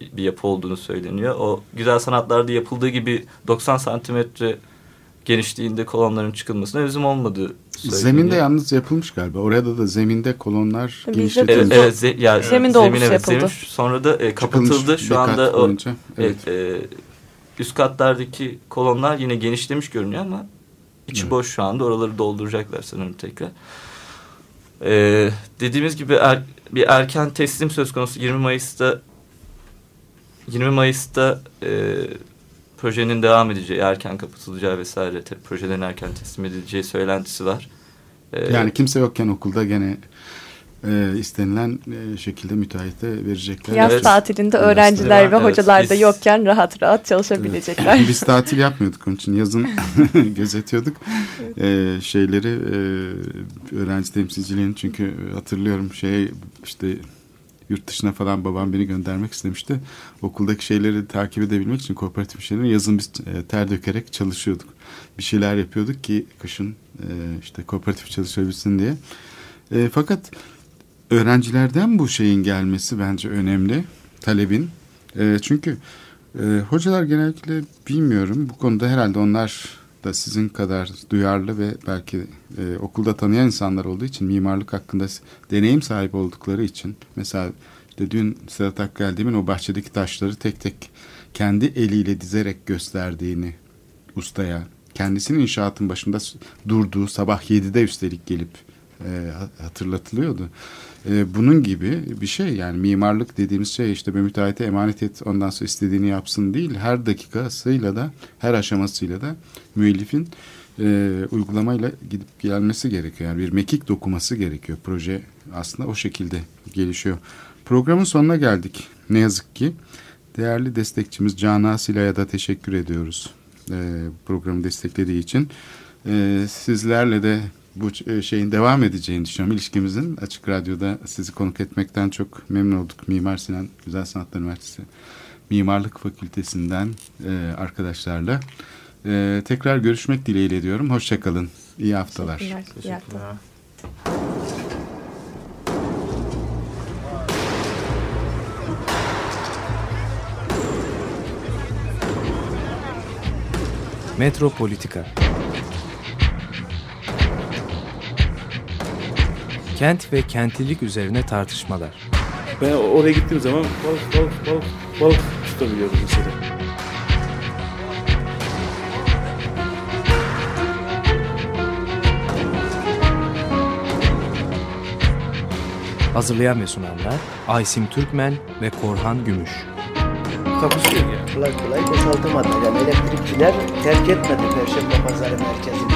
S6: bir yapı olduğunu söyleniyor. O güzel sanatlarda yapıldığı gibi 90 santimetre genişliğinde kolonların çıkılmasına olmadığı söyleniyor.
S3: Zeminde yalnız yapılmış galiba. Orada da zeminde kolonlar
S4: Bizde de-
S6: Evet,
S3: genişletilmiş.
S6: evet, ze, ya,
S4: Zeminde olmuş,
S6: evet,
S4: yapıldı.
S6: zemin sonra da e, kapatıldı.
S3: Çıkılmış
S6: Şu anda o
S3: boyunca. Evet.
S6: evet, e, üst katlardaki kolonlar yine genişlemiş görünüyor ama içi
S3: Evet.
S6: boş şu anda. Oraları dolduracaklar sanırım tekrar. E, dediğimiz gibi er- bir erken teslim söz konusu 20 Mayıs'ta 20 Mayıs'ta e, projenin devam edeceği, erken kapatılacağı vesaire te- projelerin erken teslim edileceği söylentisi var. E,
S3: Yani kimse yokken okulda gene e, istenilen e, şekilde müteahhite verecekler.
S4: Yaz
S6: Evet.
S4: tatilinde
S3: Evet.
S4: öğrenciler ve
S6: Evet,
S4: hocalar da
S6: biz-
S4: yokken rahat rahat çalışabilecekler.
S3: Biz tatil yapmıyorduk onun için. Yazın gözetiyorduk. E, şeyleri e, öğrenci temsilcilerini çünkü hatırlıyorum şey işte yurt dışına falan babam beni göndermek istemişti. Okuldaki şeyleri takip edebilmek için kooperatif şeyleri yazın biz e, ter dökerek çalışıyorduk. Bir şeyler yapıyorduk ki kışın e, işte kooperatif çalışabilsin diye. E, fakat öğrencilerden bu şeyin gelmesi bence önemli. Talebin. Çünkü hocalar genellikle bilmiyorum. Bu konuda herhalde onlar da sizin kadar duyarlı ve belki e, okulda tanıyan insanlar olduğu için mimarlık hakkında deneyim sahibi oldukları için mesela işte dün Sedat Akgeldi'min o bahçedeki taşları tek tek kendi eliyle dizerek gösterdiğini ustaya kendisinin inşaatın başında durduğu sabah 7'de üstelik gelip e, ha- hatırlatılıyordu. E, bunun gibi bir şey yani mimarlık dediğimiz şey işte bir müteahhite emanet et ondan sonra istediğini yapsın değil her dakikasıyla da her aşamasıyla da müellifin e, uygulamayla gidip gelmesi gerekiyor. Yani bir mekik dokuması gerekiyor. Proje aslında o şekilde gelişiyor. Programın sonuna geldik ne yazık ki. Değerli destekçimiz Cana Sila'ya da teşekkür ediyoruz e, programı desteklediği için. E, sizlerle de bu e, şeyin devam edeceğini düşünüyorum. İlişkimizin Açık Radyo'da sizi konuk etmekten çok memnun olduk. Mimar Sinan Güzel Sanatlar Üniversitesi Mimarlık Fakültesinden e, arkadaşlarla. E, tekrar görüşmek dileğiyle diyorum. Hoşçakalın. İyi haftalar.
S4: Teşekkürler. İyi haftalar.
S5: Teşekkürler.
S8: Metropolitika Kent ve kentlilik üzerine tartışmalar.
S1: Ben oraya gittiğim zaman balık balık balık balık tutabiliyordum mesela.
S8: Hazırlayan ve sunanlar Aysim Türkmen ve Korhan Gümüş.
S1: Takusuyor yani.
S2: Kolay kolay boşaltamadı. Yani elektrikçiler terk etmedi Perşembe Pazarı merkezini.